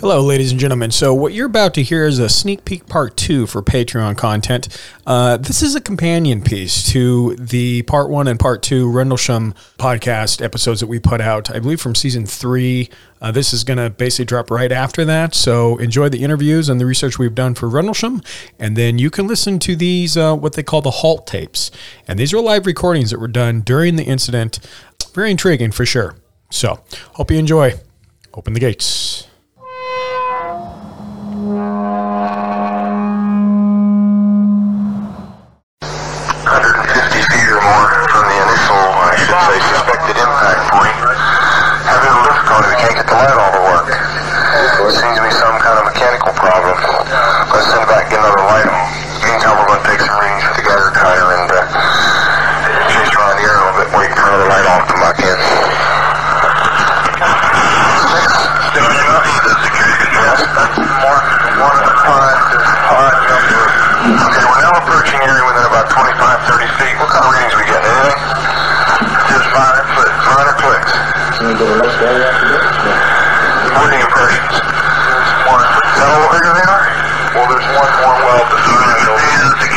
Hello, ladies and gentlemen. So, what you're about to hear is a sneak peek part two for Patreon content. Uh, this is a companion piece to the part one and part two Rendlesham podcast episodes that we put out, I believe from season three. Uh, this is going to basically drop right after that. So, enjoy the interviews and the research we've done for Rendlesham. And then you can listen to these, uh, what they call the Halt tapes. And these are live recordings that were done during the incident. Very intriguing for sure. So, hope you enjoy. Open the gates. Suspected impact point. Having a lift cone, we can't get the light all to work. Seems to be some kind of mechanical problem. Let's send back, get another light on. Meantime, we're going to take some readings with the Geiger counter and uh, chase around the air a little bit, wait for another light on to come back in. Okay, we're now approaching area within about 25, 30 feet. What kind of readings we getting? Anything? Just minor clicks. Minor clicks. Reading impressions. One. Is that a bigger than are? Well, there's one more well the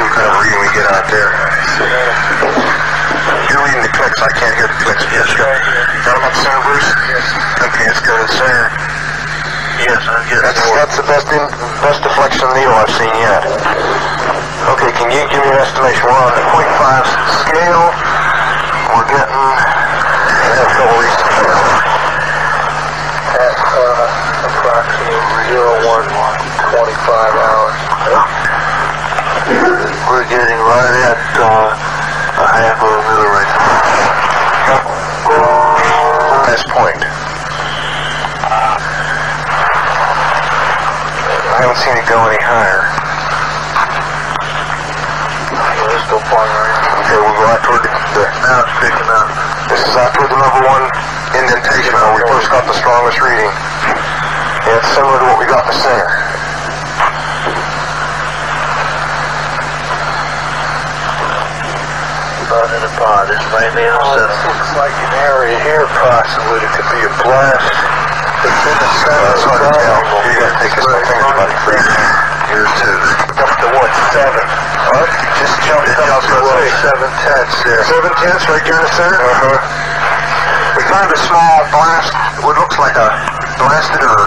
area next and see kind of reading we get out there. You're reading the clicks. I can't hear the clicks. Yes, sir. Got them at the center, Bruce? Yes. Okay, let's go to the center. Yes, I'm getting that's, that's the best in, best deflection needle I've seen yet. Okay, can you give me an estimation? We're on the .5 scale. We're getting I have a couple reasons at uh, approximately 0125 hours. We're getting right at uh, a half of a right now. Last point. I haven't seen it go any higher. Still flying. Okay, we'll go out toward the, the now it's picking. This is out toward the number one indentation where we first got the strongest reading. And it's similar to what we got in the center. Not in a pod. It's mainly in the center. looks like an area here possibly that could be a blast. It's in the center. Hard to. You gotta take this my fingers, buddy. Here too. Up to what, seven? What? Just jump It up to the seven tenths there. Seven tenths right there in the center? Uh-huh. We found a small blast, what looks like a blasted or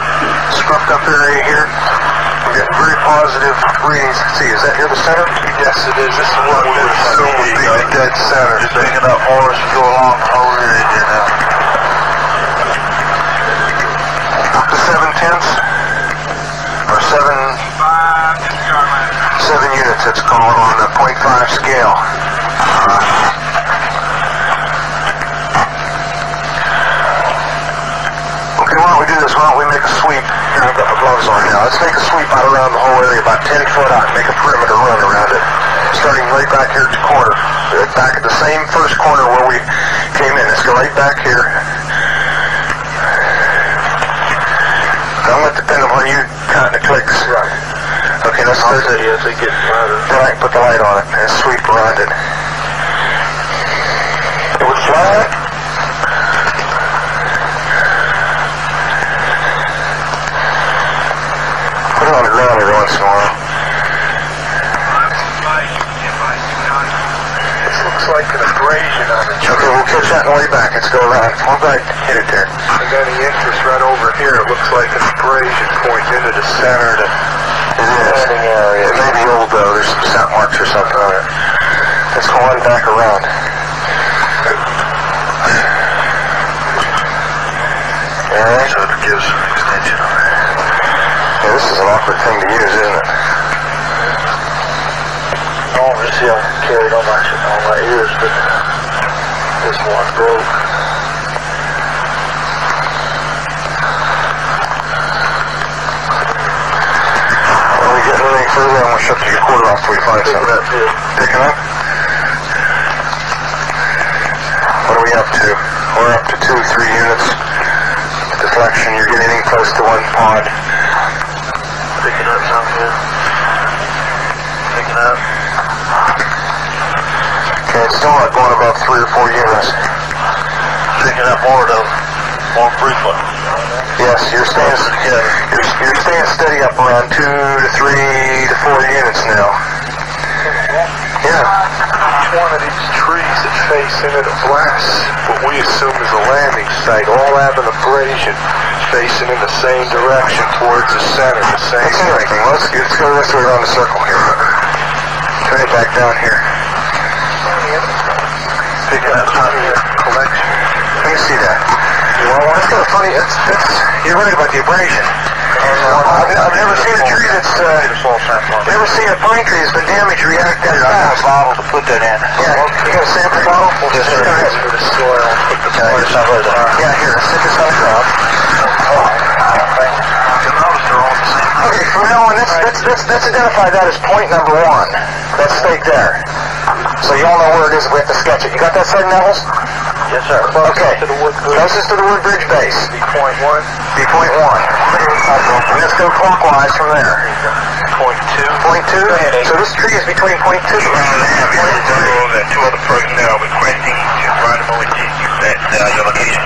scrubbed up area here. We're getting very positive readings. See, is that near the center? Yes, it is. This is what we're assume would be the dead center. Just picking up more as we go along the whole area now. Up to seven tenths? Or seven, seven units it's called on the .5 scale. Okay, why don't we do this? Why don't we make a sweep? I've got my gloves on now. Let's make a sweep out around the whole area, about 10 foot out, and make a perimeter run around it. Starting right back here at the corner. Back at the same first corner where we came in. Let's go right back here. Don't let depend upon you counting the clicks. Right. Okay, let's start see as they get louder. Then I can put the light on it and sweep around it. It was flat. Put it on the every once in a while. This looks like an abrasion on the Okay, we'll catch that way back. Let's go around. Come back. Hit it there. And then the interest right over here, it looks like an abrasion pointing into the center of the landing area. It may be old though. There's some sap marks or something on it. Let's go on back around. Alright. So it gives some extension on it. Yeah, this is an awkward thing to use, isn't it? Oh, you see I carried on my, on my ears, but this one broke. When we get anything further, I'm gonna shut the recorder off before we find something. Picking up? What are we up to? We're up to two, three units. Deflection, you're getting in close to one pod. Picking up some here. Picking up. Okay, it's still not going above three or four units. Picking up more though. More frequent. Yes, you're staying, you're, you're staying steady up around two to three to four units now. Yeah. Each one of these trees that face into the blast, what we assume is a landing site, all have an abrasion facing in the same direction towards the center, the same That's interesting. Let's, let's go this way around the circle here. Turn it back down here. Picking up your collection. Let me see that. Well, that's kind of funny. That's, that's, you're right about the abrasion. I've, I've never seen a tree that's, uh, never seen a pine tree that's been damaged react that fast. bottle to put that in. Yeah, you got a sample bottle? We'll Just Go ahead. for the soil. Put the Yeah, it. Yeah, here, sit this on ground. Okay, from now on, let's, let's, let's, let's identify that as point number one. That stake there. So you all know where it is we have to sketch it. You got that set, Nevels? Yes, sir. Okay. To the Woodbridge. Closest to the Woodbridge base. Point one. Be point one. And let's go clockwise from there. Point two. Point two? So this tree is between point two and point three. that two other personnel requesting to provide a moment that uh, your location.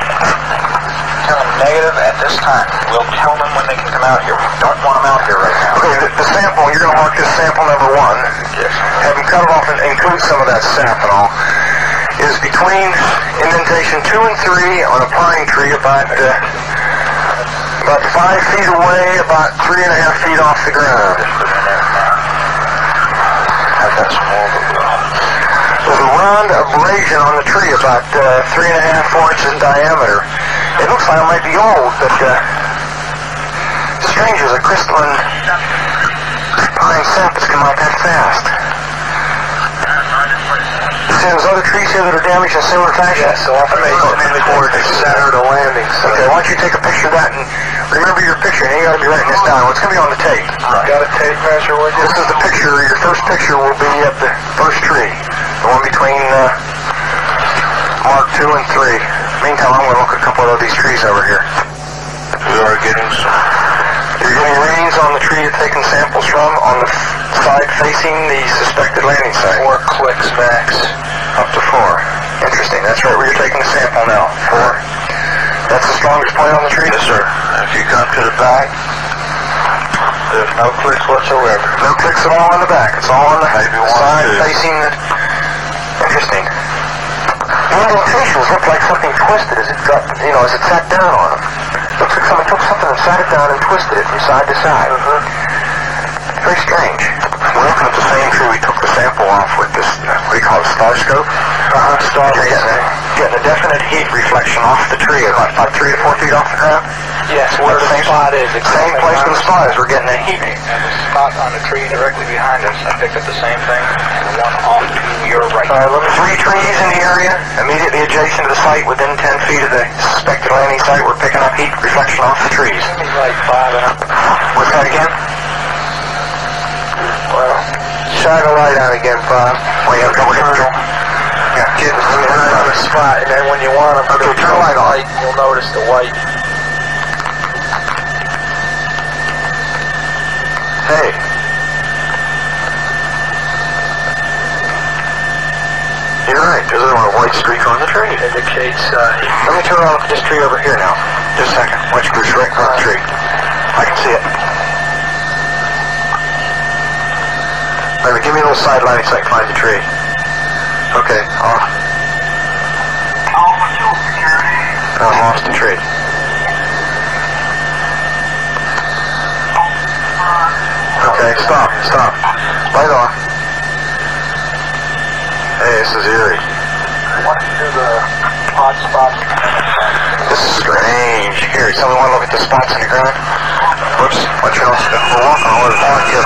Tell them negative at this time. We'll tell them when they can come out here. We don't want them out here right now. Okay, the, the sample, you're going to mark this sample number one. Yes. Have them cut it off and include some of that sap and all. Is between indentation two and three on a pine tree about uh, about five feet away, about three and a half feet off the ground. There's a round abrasion on the tree about uh, three and a half, four inches in diameter. It looks like it might be old, but uh, strange as a crystalline pine sap has come out that fast. Those other trees here that are damaged in similar fashion? Yeah, so off Okay, in the toward the center the landing site. Okay, why don't you take a picture of that and remember your picture, and you gotta be writing this down. It's gonna be on the tape. Got a tape measure with you? This is the picture, your first picture will be at the first tree. The one between uh, Mark 2 and 3. Meantime, I'm going to look at a couple of these trees over here. We are getting some... You're getting on the tree you're taking samples from on the f- side facing the suspected landing site. Four clicks max. Up to four. Interesting. That's right where you're taking the sample now. Four. That's the strongest point on the tree? Yes, sir. If you come to the back, there's no clicks whatsoever. No clicks at all on the back. It's all on the Maybe one, side two. facing the... Interesting. One of The indentations look like something twisted as it got, you know, as it sat down on them. Looks like someone took something and sat it down and twisted it from side to side. Uh-huh. Very strange. Looking at the same tree we took the sample off with this, uh, what do you call it, star scope? Uh-huh, star You're getting a, getting a definite heat reflection off the tree, about, about three to four feet off the ground. Yes, where the Same- spot is. Same place where the spot is. We're getting a heat. And the spot on the tree directly behind us, I picked up the same thing. The one off to your right. Uh, look, three trees in the area, immediately adjacent to the site, within 10 feet of the suspected landing site. We're picking up heat reflection off the trees. Like five and up. What's that again? Well, shine a light on again, Bob. You have getting through. Yeah, Get them right on the spot, and then when you want them Okay, to turn the light on. you'll notice the white. Hey. You're right. There's a white streak on the tree. Indicates uh, Let me turn around and look at this tree over here now. Just a second. White streak's right across the tree. I can see it. Wait a minute, give me a little side lighting so I can find the tree. Okay, off. I lost the tree. Okay, stop, stop. Light on. Hey, this is. Why don't you do the hot spots? This is strange. Here, tell me one look at the spots in the ground. Whoops, watch nose. We're walking all here,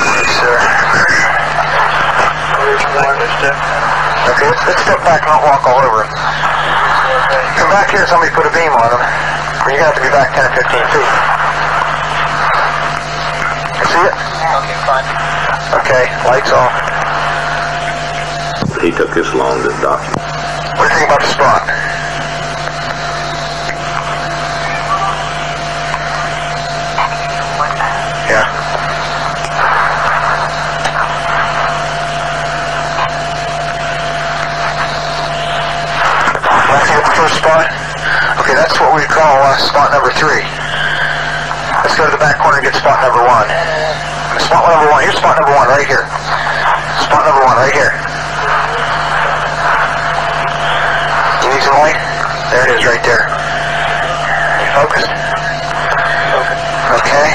please, sir. Okay, let's, let's step back and not walk all over it. Come back here, somebody put a beam on him. You're gonna have to be back 10 or 15 feet. You see it? Okay, fine. Okay, lights off. He took this long to document. What do you think about the spot? Yeah. Want to see the first spot? Okay, that's what we call uh, spot number three. Let's go to the back corner and get spot number one. Spot number one. Here's spot number one right here. Spot number one right here. You need some light? There it is right there. You focused? Okay.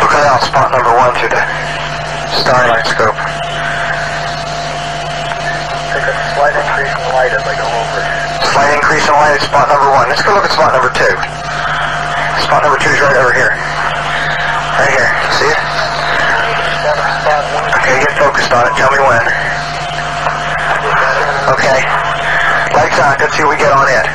Look out, spot number one through the starlight scope. A slight increase in light as I go over. Slight increase in light at spot number one. Let's go look at spot number two. Spot number two is right over here. Right here. See it? Okay, get focused on it. Tell me when. Okay. Lights on. Let's see what we get on it.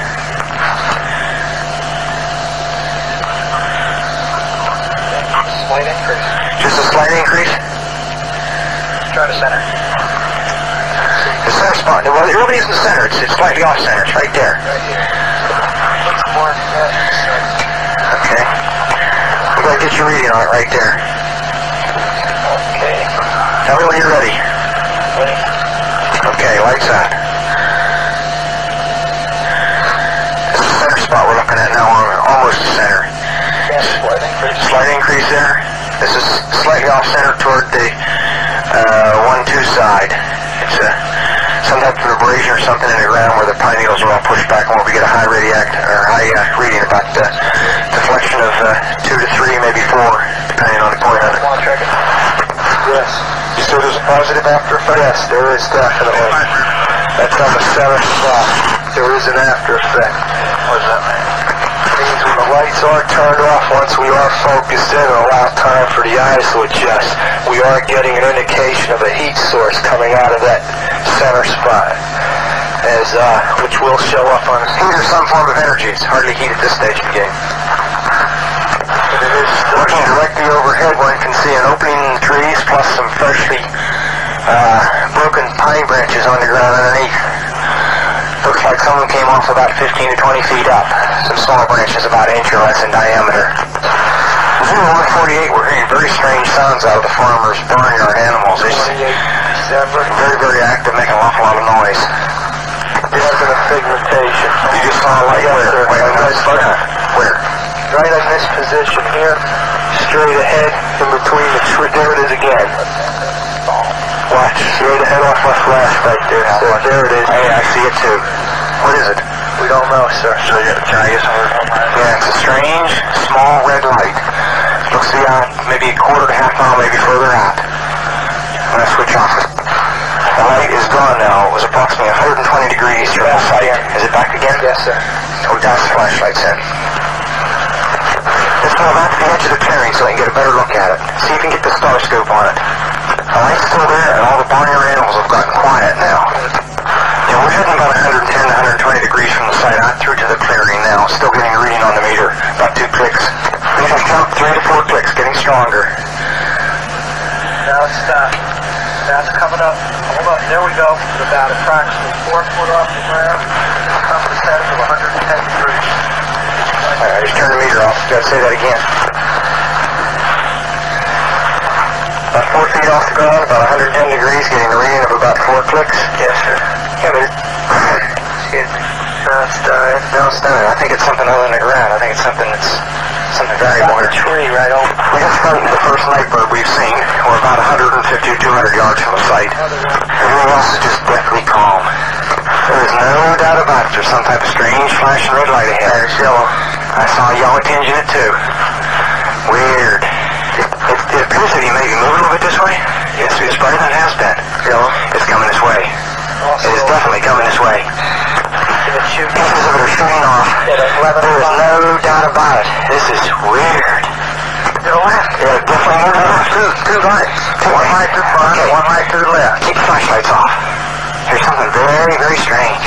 Slight increase. Just a slight increase. Try to center. The center spot. Well, it really isn't center. It's, it's slightly off center. It's right there. Right here. Put some Okay. We gotta get your reading on it right there. Okay. Tell me when you're ready. Ready? Okay, lights on. This is the center spot we're looking at now. We're almost the center. Slight increase. Slight increase there. This is slightly off center toward the uh, one-two side. Some type of abrasion or something in the ground where the pine needles are all pushed back, and where we get a high radiact or high uh, reading about the deflection of uh, two to three, maybe four, depending on the point of it. Want to check it? Yes. You said there's a positive after effect? Yes, there is definitely. That's on the seventh spot. There is an after effect. What does that mean? means when the lights are turned off, once we are focused in and allow time for the eyes to adjust, we are getting an indication of a heat source coming out of that center spot. As, uh, which will show up on heat or some form of energy. It's hardly heat at this stage of the game. But it is looking directly overhead, one can see an opening in the trees plus some freshly uh, broken pine branches on the ground underneath. Looks like someone came off about 15 to 20 feet up. Some small branches about an inch or less in diameter. Zero 148, we're hearing very strange sounds out of the farmers' barnyard animals. It's very, very active, making an awful lot of noise. In a pigmentation. You just saw a light Yes, where? sir. Wait, Right where? there. Where? Right in this position here, straight ahead, in between the tree. There it is again. Watch. Straight ahead off my flash right there. So there it is. Hey, I see it too. What is it? We don't know, sir. So you, can I get some? Yeah, it's a strange, small red light. Looks to be on maybe a quarter to half mile, maybe further out. I'm gonna switch off it. The light is gone now. It was approximately 120 degrees from the site. Is it back again? Yes, sir. Oh, down the flashlights sir. Let's go back to the edge of the clearing so I can get a better look at it. See if you can get the star scope on it. The light's still there, and all the barnyard animals have gotten quiet now. Yeah, we're heading about 110 to 120 degrees from the site out through to the clearing now. Still getting a reading on the meter. About two clicks. Have count three to four clicks, getting stronger. Now it's uh, now it's coming up. Hold up, there we go. It's about approximately four foot off the ground. Come to of 110 degrees. All right, just turn the meter off. Gotta say that again. About four feet off the ground, about 110 degrees, getting a reading of about four clicks. Yes, sir. But excuse me. No, it's dying. No, it's dying. I think it's something other than the ground. I think it's something that's variable. Got the tree right over. We just found the first night bird we've seen. We're about 150 to 200 yards from the site. Everything else is just deathly calm. There is no doubt about it. There's some type of strange flashing red light ahead. There's yellow. I saw a yellow tinge in it too. Weird. It, it, it appears that he may be moving a little bit this way. Yes, it's better than it has been. Yellow. It's coming this way. Also, It is definitely coming this way. It's shooting Pieces of it are shooting off. at 11 There is no doubt about it. This is weird. to the left. Yeah, moving left. Two, two lights. Two one light to the front, okay. one light to the left. Keep the flashlights off. There's something very, very strange.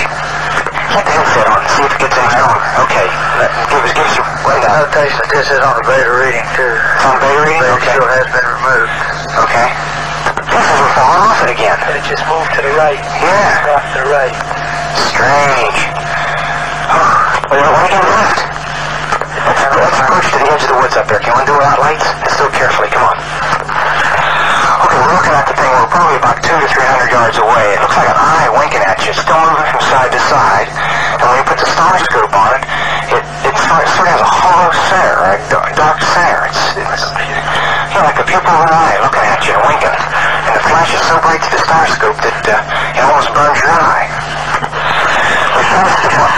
Get the headset on. See if it gets any stronger. Okay. Let, give us, give us your rundown. Notation that this is on the beta reading too. It's on beta reading? Beta Okay. still has been removed. Okay. This is we're falling off it again. And it just moved to the right. Yeah. Off to the right. Strange. Oh, are you doing left? Let's, approach to the edge of the woods up there. Can you undo without lights? Do it carefully. Come on. Okay, we're looking at the thing. We're probably about two to three hundred yards away. It looks like an eye winking at you. Still moving from side to side. And when you put the star scope on it, it, it sort of has a hollow center, a dark, center. It's, it's you know, like a pupil of an eye looking at you and winking. And the flash is so bright to the star scope that uh, it almost burns your eye. We passed the, far-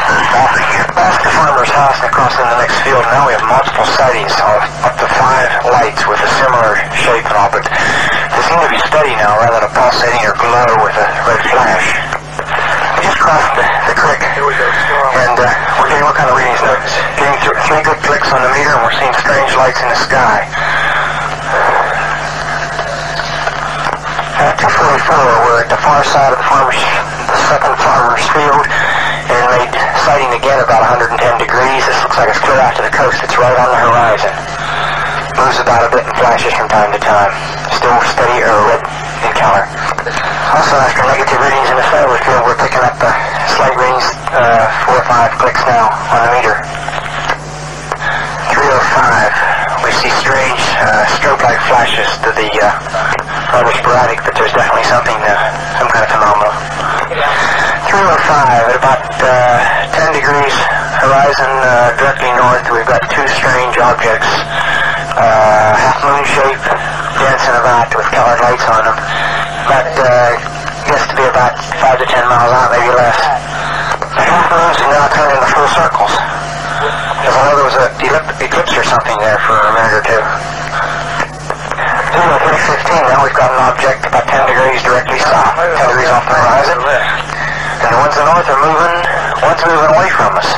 past the farmer's house and across in the next field. Now we have multiple sightings of up to five lights with a similar shape and all, but they seem to be steady now rather than pulsating or glow with a red flash. We just crossed the, creek. Here. And we're getting what kind of readings now? Getting th- three good clicks on the meter, and we're seeing strange lights in the sky. At 244, we're at the far side of the farmer's, the second farmer's field, sighting again about 110 degrees. This looks like it's clear out to the coast. It's right on the horizon. Moves about a bit and flashes from time to time. Still steady or red in color. Also, after negative readings in the satellite field, we're picking up the slight readings, uh, four or five clicks now on the meter. 305. We see strange uh, strobe-like flashes to the uh, rather sporadic, but there's definitely something, uh, some kind of phenomenon. 305 at about uh, 10 degrees horizon uh, directly north. We've got two strange objects, uh, half moon shape, dancing about with colored lights on them. About uh, guess to be about five to 10 miles out, maybe less. The half moons are now turned into full circles. Because I know there was an eclipse or something there for a minute or two. Zero 315, now we've got an object about 10 degrees directly south, 10 degrees off the horizon. And the ones in the north are moving, one's moving away from us.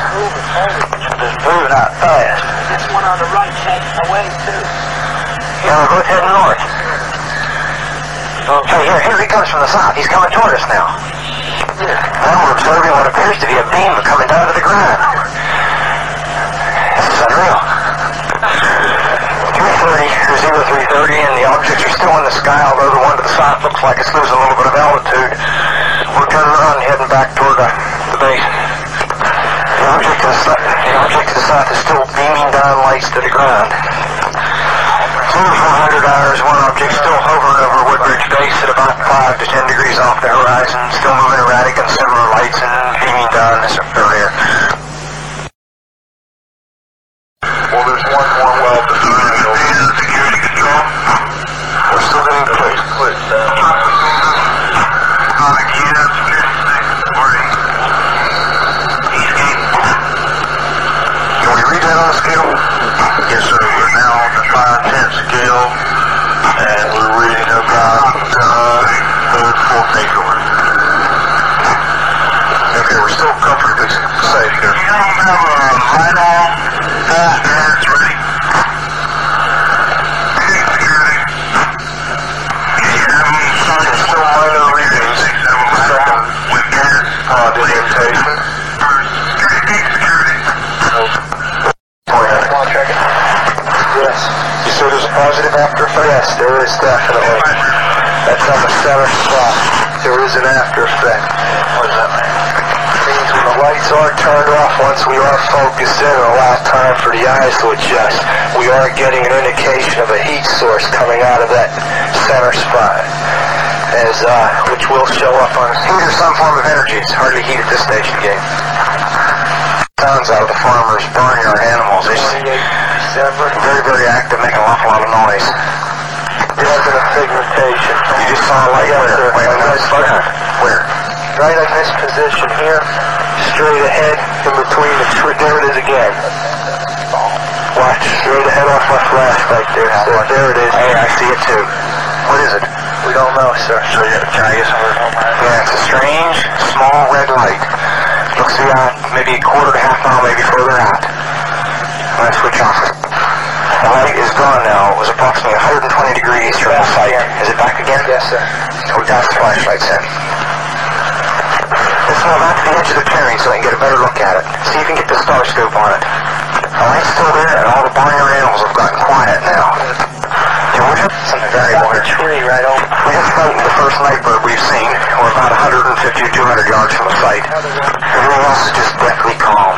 It's moving out fast. This one on the right heading away too. Yeah, we're both heading north. Oh. Hey, here, here he comes from the south. He's coming toward us now. Now we're observing what appears to be a beam coming down to the ground. This is unreal. 330 or 0330, and the objects are still in the sky, although the one to the south looks like it's losing a little bit of altitude. We're turning around and heading back toward uh, the base. The object, to the, south, the object to the south is still beaming down lights to the ground. Over 400 hours, one object still hovering over Woodbridge Base at about 5 to 10 degrees off the horizon, still moving erratic and similar lights and beaming down this area. Center spot. There is an after effect. What does that mean? It means when the lights are turned off, once we are focused in and allow time for the eyes to adjust, we are getting an indication of a heat source coming out of that center spot. As, uh, which will show up on heat or some form of energy. It's hardly heat at this stage of the game. Tons out of the farmers burning our animals. They're very, very active, making an awful lot of noise. Definite pigmentation. You just saw a where? Wait, I no, noticed slow. Where? right in this position here, straight ahead, in between the tree. There it is again. Watch, straight ahead off my flash right there. So there it is. Hey, I see it too. What is it? We don't know, sir. So yeah, can I get some Yeah, it's a strange, small red light. Looks out maybe a quarter to half mile, maybe further out. I'm gonna switch off. The light is gone now. It was approximately 120 degrees from the site. Is it back again? Yes, sir. We got the flashlights in. Let's move out to the edge of the clearing so I can get a better look at it. See if you can get the star scope on it. The light's still there, and all the barnyard animals have gotten quiet now. Georgia, something very large. tree right over. We just frightened the first nightbird we've seen. We're about 150 to 200 yards from the site. Everything else is just deathly calm.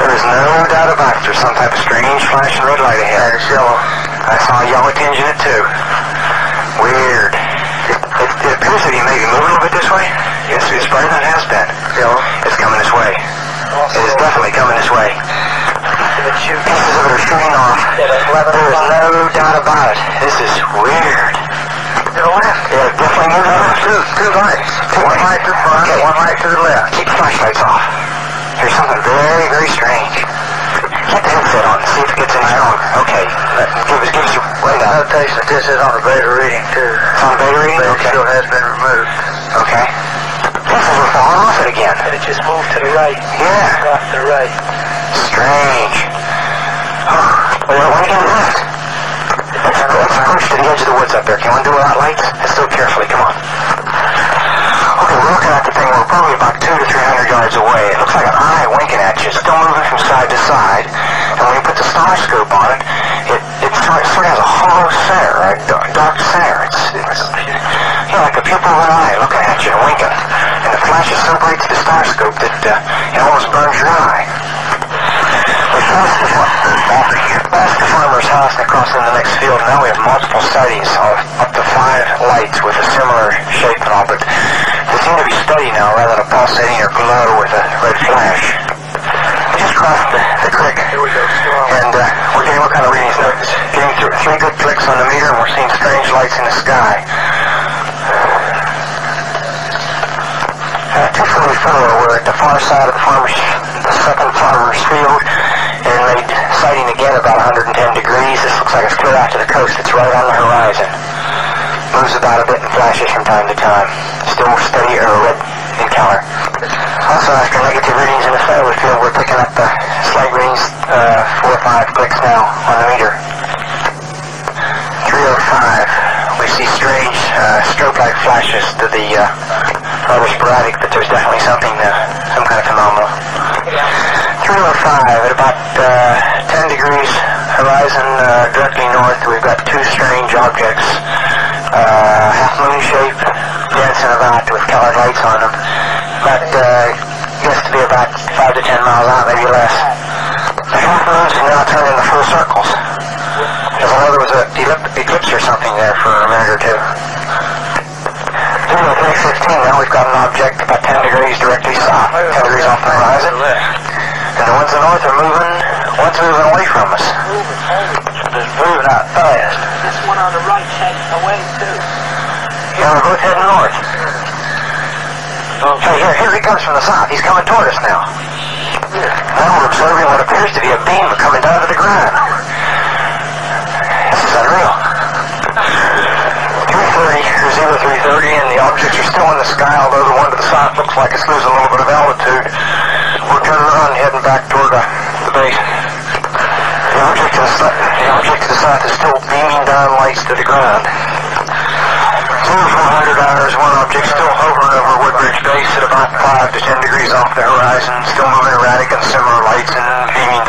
There is no doubt about it. There's some type of strange flashing red light ahead. It's yellow. I saw a yellow tinge in it too. Weird. It, it, it appears to be maybe moving a little bit this way. Yes, it's brighter than it has been. Yellow. It's coming this way. It is definitely coming this way. Pieces of it are shooting off. There is no doubt about it. This is weird. to the left. Yeah, definitely moving on. Two, two lights. Two one light to the front, okay. one light to the left. Keep the flashlights off. There's something very, very strange. Get the headset on and see if it gets any stronger. Okay. Give us, give us your rundown. Notation that this is on a beta reading too. It's on beta reading? Beta Okay. still has been removed. Okay. Is we're falling off it again. And it just moved to the right. Yeah. Off to the right. Strange. Oh, well, when again left? Let's, let's to the edge of the woods up there. Can one do without lights? Do it carefully. Come on. Okay, we're looking at the thing. We're probably about two to three hundred yards away. It looks like an eye winking at you, still moving from side to side. And when you put the star scope on it, it, it sort, of has a hollow center, a dark, dark center. It's, it's yeah, like a pupil of an eye looking at you and winking. And the flash is so bright to the star scope that uh, it almost burns your eye. We passed past the farmer's house and across in the next field. Now we have multiple sightings of up to five lights with a similar shape and all, but they seem to be steady now rather than a pulsating or glow with a red flash. We just crossed the, the creek. Here we go. And uh, we're getting what kind of readings now? Getting through three good clicks on the meter, and we're seeing strange lights in the sky. Uh, 244, we're at the far side of the farmer's, the second farmer's field, and made sighting again about 110 degrees. This looks like it's clear out to the coast. It's right on the horizon. Moves about a bit and flashes from time to time. Still steady or red in color. Also, after negative readings in the Federal field, we're picking up the slight readings, uh, four or five clicks now on the meter. 305. We see strange uh, strobe-like flashes to the uh, rather sporadic, but there's definitely something, uh, some kind of phenomenon. 305 at about uh, 10 degrees horizon uh, directly north. We've got two strange objects, uh, half moon shape, dancing about with colored lights on them. About uh, gets to be about five to 10 miles out, maybe less. The half moons have now turned into full circles. As though there was an eclipse or something there for a minute or two. To 316, now we've got an object about 10 degrees directly south, 10 degrees off the horizon. And the ones in the north are moving, one's moving away from us. It's moving out fast. This one on the right heading away too. Yeah, we're both heading north. Hey, here, here he comes from the south. He's coming toward us now. Now we're observing what appears to be a beam coming down to the ground. This is unreal. 330, or 0330, and the objects are still in the sky, although the one to the south looks like it's losing a little bit of altitude. We're turning around heading back toward uh, the base. The object, to the, the object to the south is still beaming down lights to the ground. 400 hours, one object still hovering over Woodbridge Base at about 5 to 10 degrees off the horizon, still moving erratic and similar lights and beaming